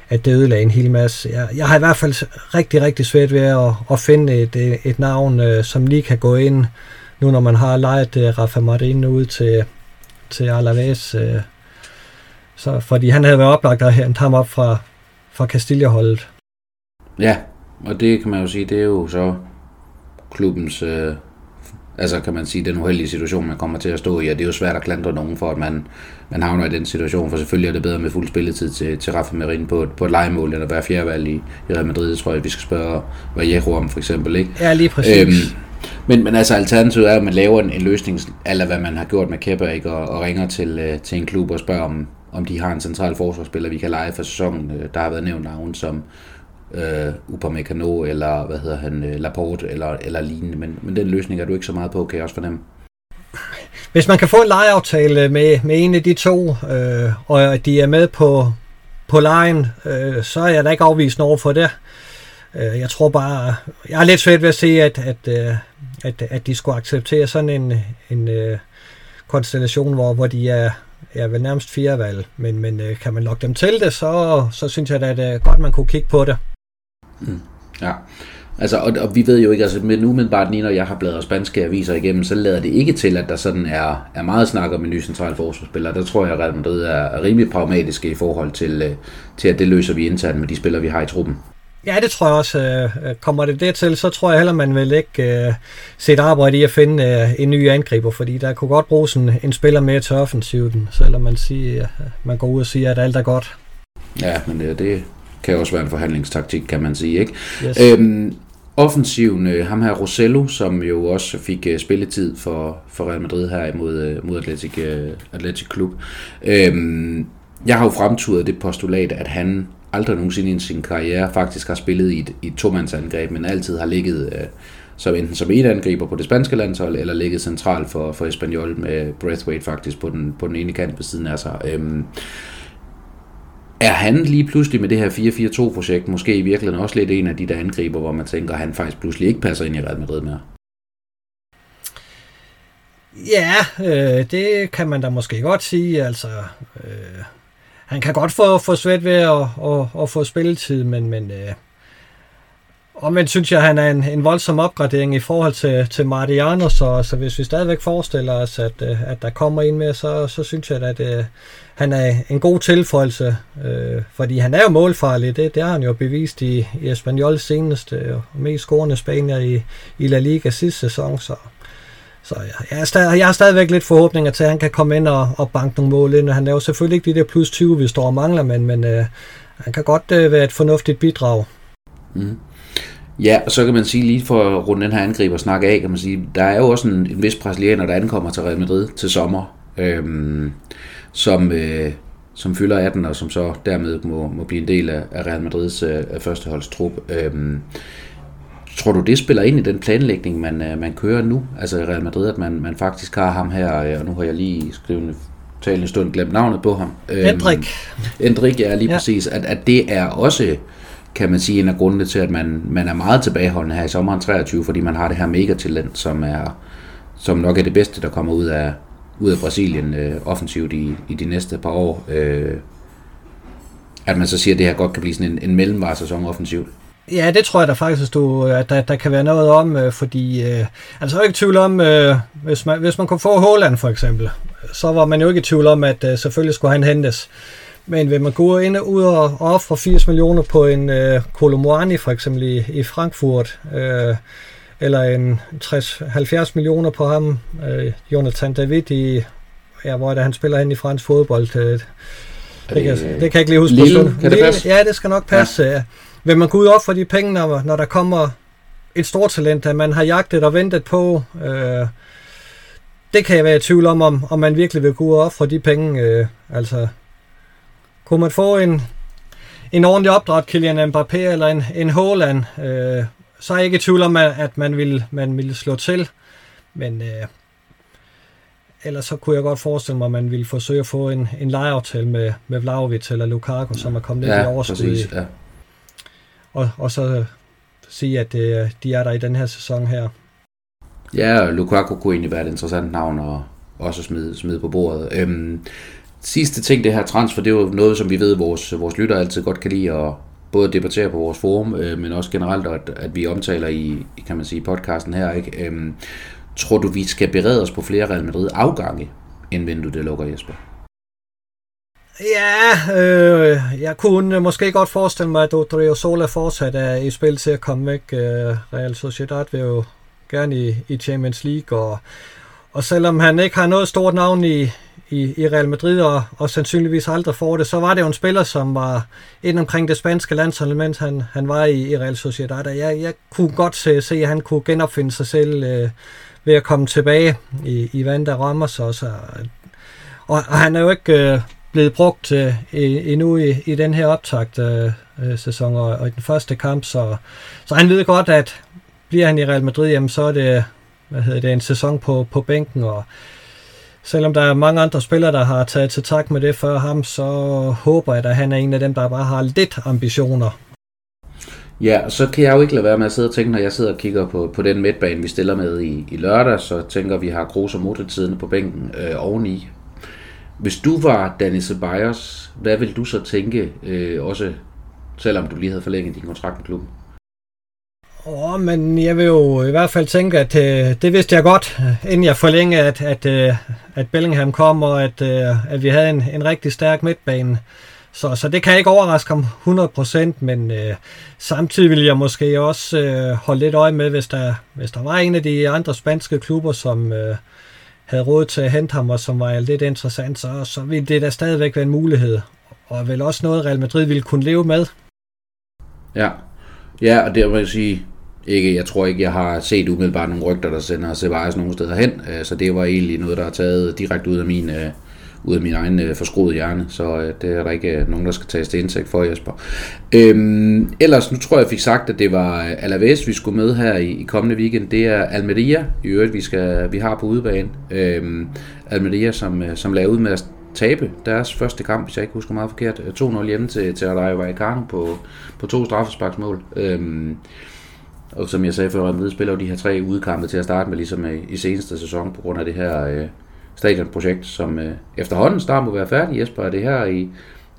at det ødelagde en hel masse. Jeg, jeg har i hvert fald rigtig, rigtig svært ved at, at finde et, et, navn, øh, som lige kan gå ind, nu når man har lejet øh, Rafa Martin ud til, til Alaves. Øh, så, fordi han havde været oplagt at hente ham op fra, fra Castilla-holdet. Ja, og det kan man jo sige, det er jo så klubbens, øh, altså kan man sige, den uheldige situation, man kommer til at stå i, og det er jo svært at klandre nogen for, at man, man havner i den situation, for selvfølgelig er det bedre med fuld spilletid til, til Rafa Marin på et, på et legemål, at være fjerdevalg i, i Real Madrid, tror jeg, vi skal spørge Vallejo om for eksempel, ikke? Ja, lige præcis. Øhm, men, men altså alternativet er, at man laver en, en løsning, eller hvad man har gjort med Kepa, ikke? Og, og ringer til, øh, til en klub og spørger, om, om de har en central forsvarsspiller, vi kan lege for sæsonen. Øh, der har været nævnt navn som øh, Upamecano eller hvad hedder han, øh, Laporte eller, eller lignende, men, men den løsning er du ikke så meget på, kan jeg også fornemme. Hvis man kan få en lejeaftale med, med en af de to, øh, og at de er med på, på lejen, øh, så er jeg da ikke afvist over for det. Øh, jeg tror bare, jeg er lidt svært ved at se, at, at, øh, at, at de skulle acceptere sådan en, en øh, konstellation, hvor, hvor de er, er vel nærmest fire valg, men, men øh, kan man lokke dem til det, så, så synes jeg da, at det er godt, man kunne kigge på det. Mm. Ja, altså, og, og vi ved jo ikke, altså men umiddelbart lige når jeg har bladret spanske aviser igennem, så lader det ikke til, at der sådan er, er meget snak om en ny central forsvarsspiller. Der tror jeg, at Real Madrid er, rimelig pragmatiske i forhold til, øh, til, at det løser vi internt med de spillere, vi har i truppen. Ja, det tror jeg også. Øh, kommer det det til, så tror jeg heller, man vil ikke uh, sætte arbejde i at finde uh, en ny angriber, fordi der kunne godt bruges en, en spiller mere til offensiven, selvom man, siger, man går ud og siger, at alt er godt. Ja, men det, det kan også være en forhandlingstaktik, kan man sige. ikke. Yes. Øhm, offensiven, øh, ham her Rosello, som jo også fik øh, spilletid for, for Real Madrid her imod, øh, mod Atletic, øh, Atletic Klub. Øhm, jeg har jo fremturet det postulat, at han aldrig nogensinde i sin karriere faktisk har spillet i et, i et tomandsangreb, men altid har ligget øh, som enten som et angriber på det spanske landshold, eller ligget centralt for, for Espanyol med Breathwaite faktisk på den, på den ene kant ved siden af sig. Øhm, er han lige pludselig med det her 4-4-2-projekt måske i virkeligheden også lidt en af de der angriber, hvor man tænker, at han faktisk pludselig ikke passer ind i Real Madrid mere? Ja, øh, det kan man da måske godt sige. Altså, øh, han kan godt få, få svært ved at, at, at få spilletid, men, men øh, omvendt synes jeg, at han er en, en voldsom opgradering i forhold til, til Mariano, så, så hvis vi stadigvæk forestiller os, at, øh, at der kommer en med, så, så synes jeg, at øh, han er en god tilføjelse, øh, fordi han er jo målfarlig, det, det har han jo bevist i, i Espanyols seneste og mest scorende spanier i, i La Liga sidste sæson, så, så jeg, jeg, er stadig, jeg har stadigvæk lidt forhåbninger til, at han kan komme ind og, og banke nogle mål ind. Han laver selvfølgelig ikke de der plus 20, vi står og mangler, men, men øh, han kan godt øh, være et fornuftigt bidrag. Mm. Ja, og så kan man sige, lige for at runde den her angriber snakke af, kan man sige, der er jo også en, en vis brasilianer, der ankommer til Real Madrid til sommer, øhm, som, øh, som fylder 18, og som så dermed må, må blive en del af, af Real Madrids øh, førsteholdstrup. Øhm, tror du, det spiller ind i den planlægning, man, øh, man kører nu, altså i Real Madrid, at man, man faktisk har ham her, øh, og nu har jeg lige skrevet tale en stund glemt navnet på ham. Øhm, Endrik. Endrik, ja, lige ja. præcis. At, at det er også kan man sige, en af grundene til, at man, man er meget tilbageholdende her i sommeren 23, fordi man har det her megatalent, som er som nok er det bedste, der kommer ud af, ud af Brasilien øh, offensivt i, i de næste par år. Øh, at man så siger, at det her godt kan blive sådan en, en mellemvaresæson offensivt. Ja, det tror jeg da faktisk, du, øh, at der, der kan være noget om, øh, fordi øh, altså, jeg er ikke i tvivl om, øh, hvis, man, hvis man kunne få Håland for eksempel, så var man jo ikke i tvivl om, at øh, selvfølgelig skulle han hentes. Men vil man gå ind og ud og ofre 80 millioner på en øh, Colomboani for eksempel i, i Frankfurt, øh, eller en 60-70 millioner på ham, øh, Jonathan David i, ja, hvor er det, han spiller hen i fransk fodbold. Øh, det, det, kan, det kan jeg ikke lige huske Lille, på. Kan det passe? Ja, det skal nok passe. Ja. Vil man gå ud op for de penge, når, når der kommer et stort talent, at man har jagtet og ventet på, øh, det kan jeg være i tvivl om, om, om man virkelig vil gå ud op for de penge. Øh, altså, kunne man få en, en ordentlig opdræt, Kylian Mbappé eller en, en Haaland, øh, så er jeg ikke i tvivl om, at man vil, man vil slå til. Men øh, ellers så kunne jeg godt forestille mig, at man ville forsøge at få en, en lejeaftale med, med Vlaovic eller Lukaku, som er kommet lidt ja, i overskud. Præcis, ja. og, og så sige, at øh, de er der i den her sæson her. Ja, Lukaku kunne egentlig være et interessant navn at også smide, smide på bordet. Øhm, sidste ting, det her transfer, det er jo noget, som vi ved, vores, vores lytter altid godt kan lide at både debattere på vores forum, øh, men også generelt, at, at vi omtaler i, kan man sige, podcasten her. Ikke? Øhm, tror du, vi skal berede os på flere Real Madrid afgange, inden vinduet det lukker, Jesper? Ja, øh, jeg kunne måske godt forestille mig, at Odrio Sola fortsat er i spil til at komme væk. Øh, Real Sociedad vil jo gerne i, i Champions League, og, og selvom han ikke har noget stort navn i, i, i Real Madrid, og, og sandsynligvis aldrig får det, så var det jo en spiller, som var ind omkring det spanske landshold, mens han, han var i, i Real Sociedad. Jeg, jeg kunne godt se, se, at han kunne genopfinde sig selv øh, ved at komme tilbage i, i Vanda Ramos. Og, så, og, og han er jo ikke øh, blevet brugt øh, endnu i, i den her optakt øh, øh, sæson og, og i den første kamp, så, så han ved godt, at bliver han i Real Madrid, jamen, så er det, hvad hedder det en sæson på, på bænken, og selvom der er mange andre spillere, der har taget til tak med det før ham, så håber jeg, at han er en af dem, der bare har lidt ambitioner. Ja, så kan jeg jo ikke lade være med at sidde og tænke, når jeg sidder og kigger på, på den midtbane, vi stiller med i, i lørdag, så tænker vi har Kroos og Modric på bænken øh, oveni. Hvis du var Danny Ceballos, hvad vil du så tænke, øh, også selvom du lige havde forlænget din kontrakt med klubben? Nå, men jeg vil jo i hvert fald tænke, at øh, det vidste jeg godt, inden jeg forlængede, at, at, øh, at Bellingham kom, og at, øh, at vi havde en, en rigtig stærk midtbane. Så, så det kan ikke overraske ham 100%, men øh, samtidig vil jeg måske også øh, holde lidt øje med, hvis der, hvis der var en af de andre spanske klubber, som øh, havde råd til at hente ham, og som var lidt interessant, så, så ville det da stadigvæk være en mulighed. Og vel også noget, Real Madrid ville kunne leve med. Ja, ja og det vil jeg sige, ikke, jeg tror ikke, jeg har set umiddelbart nogle rygter, der sender Ceballos nogle steder hen, øh, så det var egentlig noget, der er taget direkte ud af min, øh, ud af min egen øh, hjerne, så øh, det er der ikke øh, nogen, der skal tages til indsigt for, Jesper. Øhm, ellers, nu tror jeg, jeg fik sagt, at det var øh, Alaves, vi skulle med her i, i kommende weekend. Det er Almeria, i øvrigt, vi, skal, vi har på udebane. Øhm, Almeria, som, øh, som lavede ud med at tabe deres første kamp, hvis jeg ikke husker meget forkert. Øh, 2-0 hjemme til, til Rayo Vallecano på, på to straffesparksmål. Øhm, og som jeg sagde før, Real spiller jo de her tre udkampe til at starte med, ligesom i, i seneste sæson, på grund af det her øh, stadionprojekt, som øh, efterhånden snart må være færdig. Jesper, er det her i,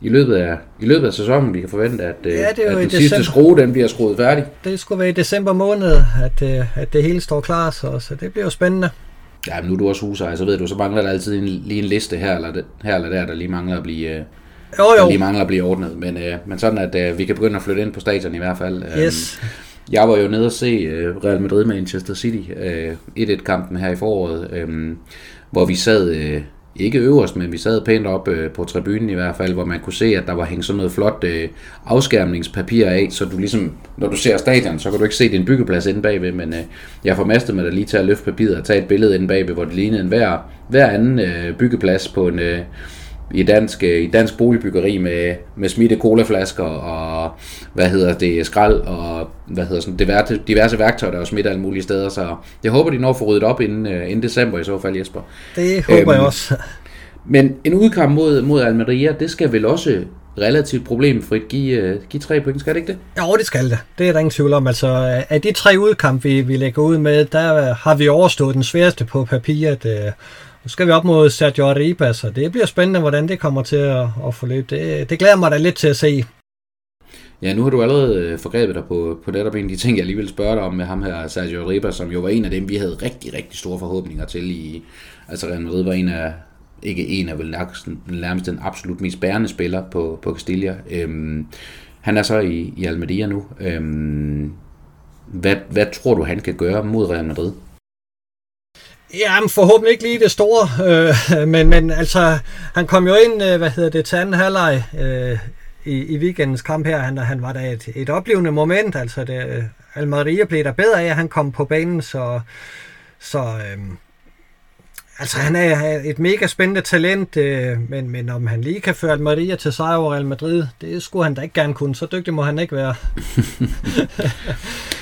i løbet af, i løbet af sæsonen, vi kan forvente, at, øh, ja, det er at den sidste skrue, den bliver skruet færdig. Det skulle være i december måned, at, øh, at det hele står klar, så, så det bliver jo spændende. Ja, men nu er du også husejer, så ved du, så mangler der altid en, lige en liste her eller, her eller der, der lige mangler at blive, øh, jo, jo. Der lige mangler at blive ordnet. Men, øh, men sådan, at øh, vi kan begynde at flytte ind på stadion i hvert fald. Yes. Jeg var jo nede og se øh, Real Madrid Manchester City, øh, 1-1-kampen her i foråret, øh, hvor vi sad, øh, ikke øverst, men vi sad pænt op øh, på tribunen i hvert fald, hvor man kunne se, at der var hængt sådan noget flot øh, afskærmningspapir af, så du ligesom, når du ser stadion, så kan du ikke se din byggeplads inde bagved, men øh, jeg formastede mig da lige til at løfte papiret og tage et billede inde bagved, hvor det lignede en hver, hver anden øh, byggeplads på en... Øh, i dansk, øh, i dansk boligbyggeri med, med smidte colaflasker og hvad hedder det, skrald og hvad hedder sådan, diverse, diverse værktøjer, der er smidt alle mulige steder. Så jeg håber, de når at få ryddet op inden, øh, inden december i så fald, Jesper. Det håber øhm, jeg også. Men en udkamp mod, mod Almeria, det skal vel også relativt problemfrit give, uh, give tre point, skal det ikke det? Jo, det skal det. Det er der ingen tvivl om. Altså, af de tre udkamp, vi, vi lægger ud med, der har vi overstået den sværeste på papiret. Uh, nu skal vi op mod Sergio Arribas, og det bliver spændende, hvordan det kommer til at, at forløbe. Det, det glæder mig da lidt til at se. Ja, nu har du allerede øh, forgrebet dig på, på netop en af de ting, jeg lige vil spørge dig om med ham her, Sergio Arribas, som jo var en af dem, vi havde rigtig, rigtig store forhåbninger til i... Altså Real Madrid var en af, ikke en af vel nærmest den absolut mest bærende spiller på, på Castilla. Øhm, han er så i, i Almeria nu. Øhm, hvad, hvad tror du, han kan gøre mod Real Madrid? Ja, forhåbentlig ikke lige det store, øh, men, men altså, han kom jo ind, øh, hvad hedder det, til anden halvleg øh, i, i weekendens kamp her. Han, han var da et, et oplevende moment, altså det, øh, Almeria blev der bedre af, at han kom på banen, så, så øh, altså han er et mega spændende talent, øh, men, men om han lige kan føre Almeria til sejr over Real Madrid, det skulle han da ikke gerne kunne, så dygtig må han ikke være.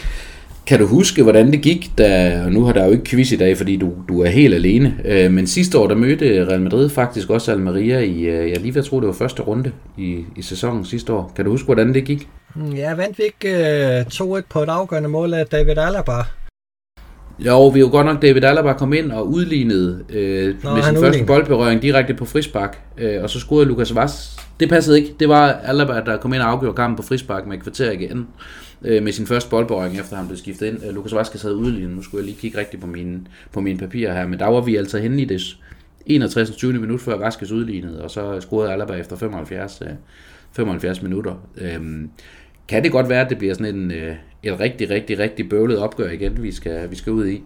Kan du huske, hvordan det gik, da, og nu har der jo ikke quiz i dag, fordi du, du er helt alene, øh, men sidste år, der mødte Real Madrid faktisk også Almeria i, øh, jeg lige ved at tro, det var første runde i, i sæsonen sidste år. Kan du huske, hvordan det gik? Mm, ja, vandt vi ikke øh, 2-1 på et afgørende mål af David Alaba? Jo, vi jo godt nok, David Alaba kom ind og udlignede øh, Nå, med sin første boldberøring direkte på frispark, øh, og så scorede Lukas Vaz. Det passede ikke. Det var Alaba, der kom ind og afgjorde kampen på frispark med et kvarter igen øh, med sin første boldberøring, efter han blev skiftet ind. Øh, Lukas Vaskes havde udlignet, nu skulle jeg lige kigge rigtigt på mine, på mine papirer her, men der var vi altså henne i det 61. 20. minut før Vaskes udlignede, og så scorede Alaba efter 75, øh, 75 minutter. Øh, kan det godt være, at det bliver sådan en, øh, et rigtig, rigtig, rigtig bøvlet opgør igen, vi skal, vi skal ud i?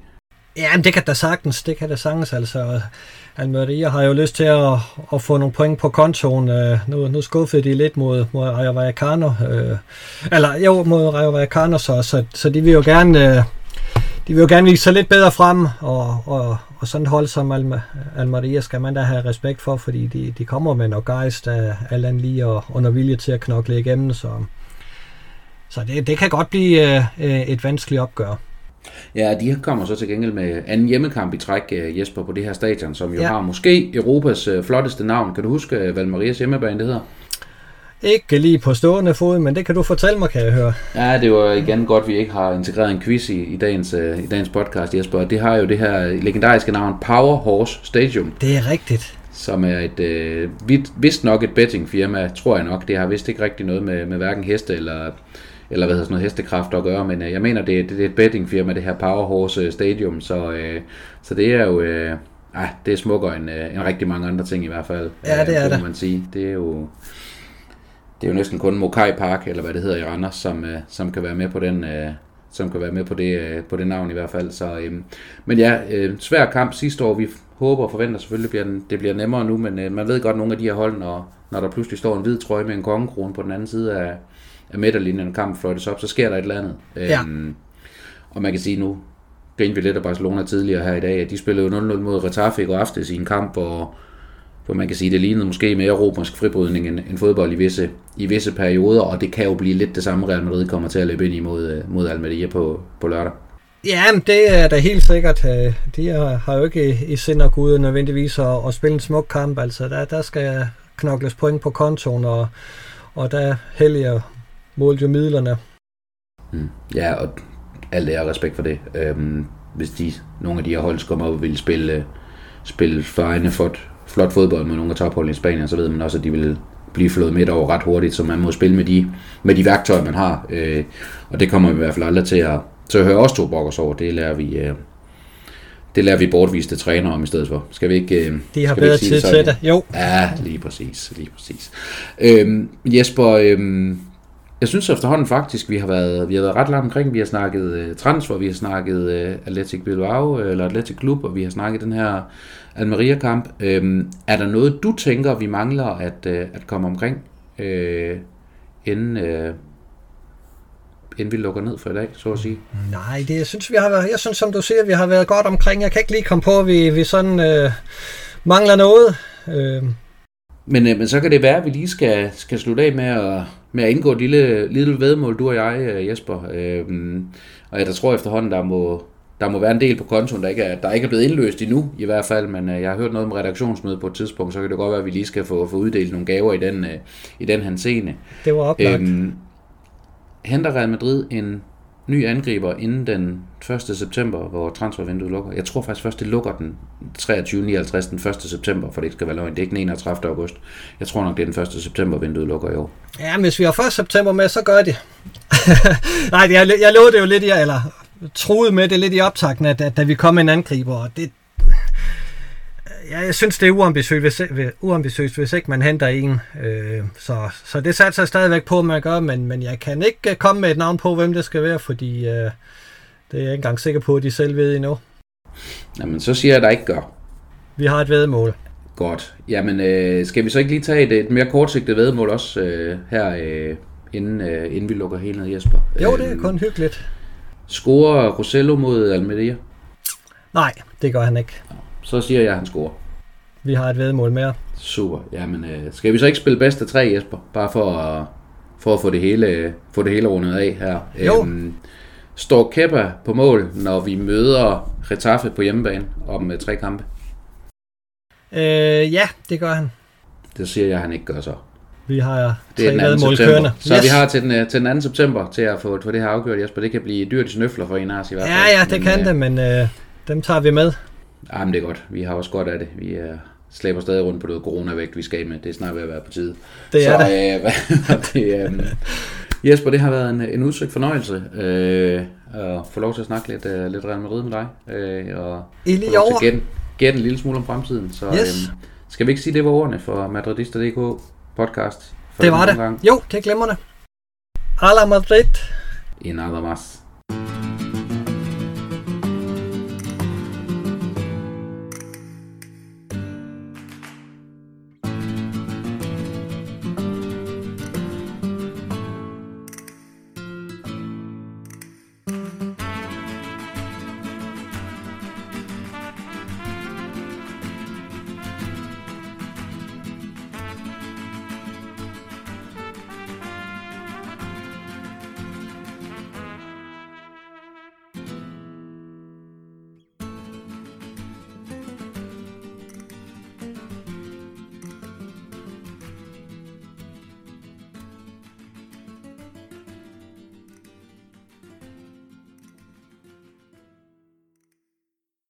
Ja, men det kan da sagtens, det kan da sagtens, altså. Almeria har jo lyst til at, at få nogle point på kontoen. Øh, nu, nu skuffede de lidt mod, mod Rayo Vallecano. Øh, eller jo, mod Rayo Vallecano, så, så, så de vil jo gerne... Øh, de vil jo gerne vise sig lidt bedre frem, og, og, og sådan et hold som Alma, Almeria skal man da have respekt for, fordi de, de kommer med noget gejst øh, af alt lige, og under vilje til at knokle igennem, så, så det, det kan godt blive øh, øh et vanskeligt opgør. Ja, de kommer så til gengæld med anden hjemmekamp i træk, øh, Jesper, på det her stadion, som jo ja. har måske Europas øh, flotteste navn. Kan du huske, øh, hvad Marias hjemmebane det hedder? Ikke lige på stående fod, men det kan du fortælle mig, kan jeg høre. Ja, det var igen godt, at vi ikke har integreret en quiz i, i, dagens, i dagens podcast, Jesper. Det har jo det her legendariske navn Power Horse Stadium. Det er rigtigt. Som er et, uh, vist nok et bettingfirma, tror jeg nok. Det har vist ikke rigtig noget med, med hverken heste eller eller hvad hedder sådan noget hestekræfter at gøre, men øh, jeg mener, det, det, det er et bettingfirma, det her Power Horse Stadium, så, øh, så det er jo, øh, ah, det er smukkere end, øh, end rigtig mange andre ting i hvert fald. Ja, det er det. man sige. Det er jo, det er jo næsten kun Mokai Park, eller hvad det hedder i Randers, som, øh, som kan være med på den, øh, som kan være med på det, øh, på det navn i hvert fald. Så, øh, men ja, øh, svær kamp sidste år. Vi håber og forventer selvfølgelig, bliver den, det bliver nemmere nu, men øh, man ved godt, at nogle af de her hold, når, når der pludselig står en hvid trøje med en kongekrone på den anden side af, af midterlinjen, og kampen fløjtes op, så sker der et eller andet. Ja. Øhm, og man kan sige nu, grinte vi lidt af Barcelona tidligere her i dag, at de spillede jo 0-0 mod Retafe i går aftes i en kamp, hvor, hvor man kan sige, det lignede måske mere romersk fribrydning end, end fodbold i visse, i visse perioder, og det kan jo blive lidt det samme, Real Madrid kommer til at løbe ind i mod, øh, mod Almeria på, på lørdag. Ja, det er da helt sikkert. øh, De har, jo ikke i, sind og gud nødvendigvis at, at spille en smuk kamp. Altså, der, der skal knokles point på kontoen, og, og der helliger målt jo midlerne. Mm. Ja, og alt er respekt for det. Øhm, hvis de, nogle af de her hold kommer op og vil spille, øh, spille for egne flot, flot fodbold med nogle af topholdene i Spanien, så ved man også, at de vil blive flået midt over ret hurtigt, så man må spille med de, med de værktøjer, man har. Øh, og det kommer vi i hvert fald aldrig til at, til at høre os to brokkers over. Det lærer vi, øh, det lærer vi bortviste trænere om i stedet for. Skal vi ikke, øh, De har bedre tid til det. Jo, Ja, lige præcis, lige præcis. Øhm, Jesper, øhm, jeg synes efterhånden faktisk, vi har været, vi har været ret langt omkring. Vi har snakket øh, transfer, vi har snakket øh, Atletic Bilbao, øh, eller Atletic Klub, og vi har snakket den her Almeria-kamp. Øhm, er der noget, du tænker, vi mangler at, øh, at komme omkring, øh, inden, øh, inden vi lukker ned for i dag, så at sige? nej, det, jeg synes, vi har været, jeg synes, som du siger, vi har været godt omkring. Jeg kan ikke lige komme på, at vi, vi sådan øh, mangler noget. Øh, Men, øh, men så kan det være, at vi lige skal, skal slutte af med at, med at indgå et lille, lille vedmål, du og jeg, øh, Jesper. Øhm, og jeg der tror efterhånden, der må, der må være en del på kontoen, der ikke er, der ikke er blevet indløst endnu, i hvert fald. Men øh, jeg har hørt noget om redaktionsmøde på et tidspunkt, så kan det godt være, at vi lige skal få, få uddelt nogle gaver i den, øh, i den henseende. det var oplagt. Øhm, henter Real Madrid en ny angriber inden den 1. september, hvor transfervinduet lukker. Jeg tror faktisk først, det lukker den 23.59 den 1. september, for det skal være løgn. Det er ikke den 31. august. Jeg tror nok, det er den 1. september, vinduet lukker i år. Ja, men hvis vi har 1. september med, så gør det. Nej, jeg, jeg lovede det jo lidt i, eller troede med det lidt i optakten, at, at da vi kom en angriber, og det, ja, jeg synes, det er uambitiøst, hvis, uambitiøst, hvis ikke man henter en. Øh, så, så det satser jeg stadigvæk på, at man gør, men, men jeg kan ikke øh, komme med et navn på, hvem det skal være, fordi øh, det er jeg ikke engang sikker på, at de selv ved endnu. Jamen, så siger jeg, at der ikke gør. Vi har et vedmål. Godt. Jamen, øh, skal vi så ikke lige tage et, et mere kortsigtet vedmål også øh, her, øh, inden, øh, inden vi lukker helt ned, Jesper? Jo, det er Øhm, kun hyggeligt. Scorer Rosello mod Almeria? Nej, det gør han ikke. Så siger jeg, at han scorer. Vi har et vedmål mere. Super. Jamen, øh, skal vi så ikke spille bedst af tre, Jesper? Bare for at, for at få, det hele, få det hele rundet af her. Jo. Øhm, står Kepa på mål, når vi møder Retaffe på hjemmebane om øh, tre kampe? Øh, ja, det gør han. Det siger jeg, at han ikke gør så. Vi har Det er tre den 2. vedmål kørende. Så yes. vi har til den, øh, til den 2. september til at få, få det her afgjort, Jesper. Det kan blive dyrt i snøfler for en af os i hvert fald. Ja, ja, det Men, kan øh, det, men øh, dem tager vi med. Jamen, det er godt. Vi har også godt af det. Vi øh, slæber stadig rundt på noget coronavægt, vi skal med. Det er snart ved at være på tide. Det så, er det. Øh, hvad, det øh, Jesper, det har været en, en udsøgt fornøjelse øh, at få lov til at snakke lidt, øh, lidt Real Madrid med dig. Øh, og I lige få lov til at gætte, gætte en lille smule om fremtiden. Så Yes. øh, skal vi ikke sige, det var ordene for Madridista.dk podcast? For Det var det. omgang? Jo, det er glimrende. A la Madrid. En nada más.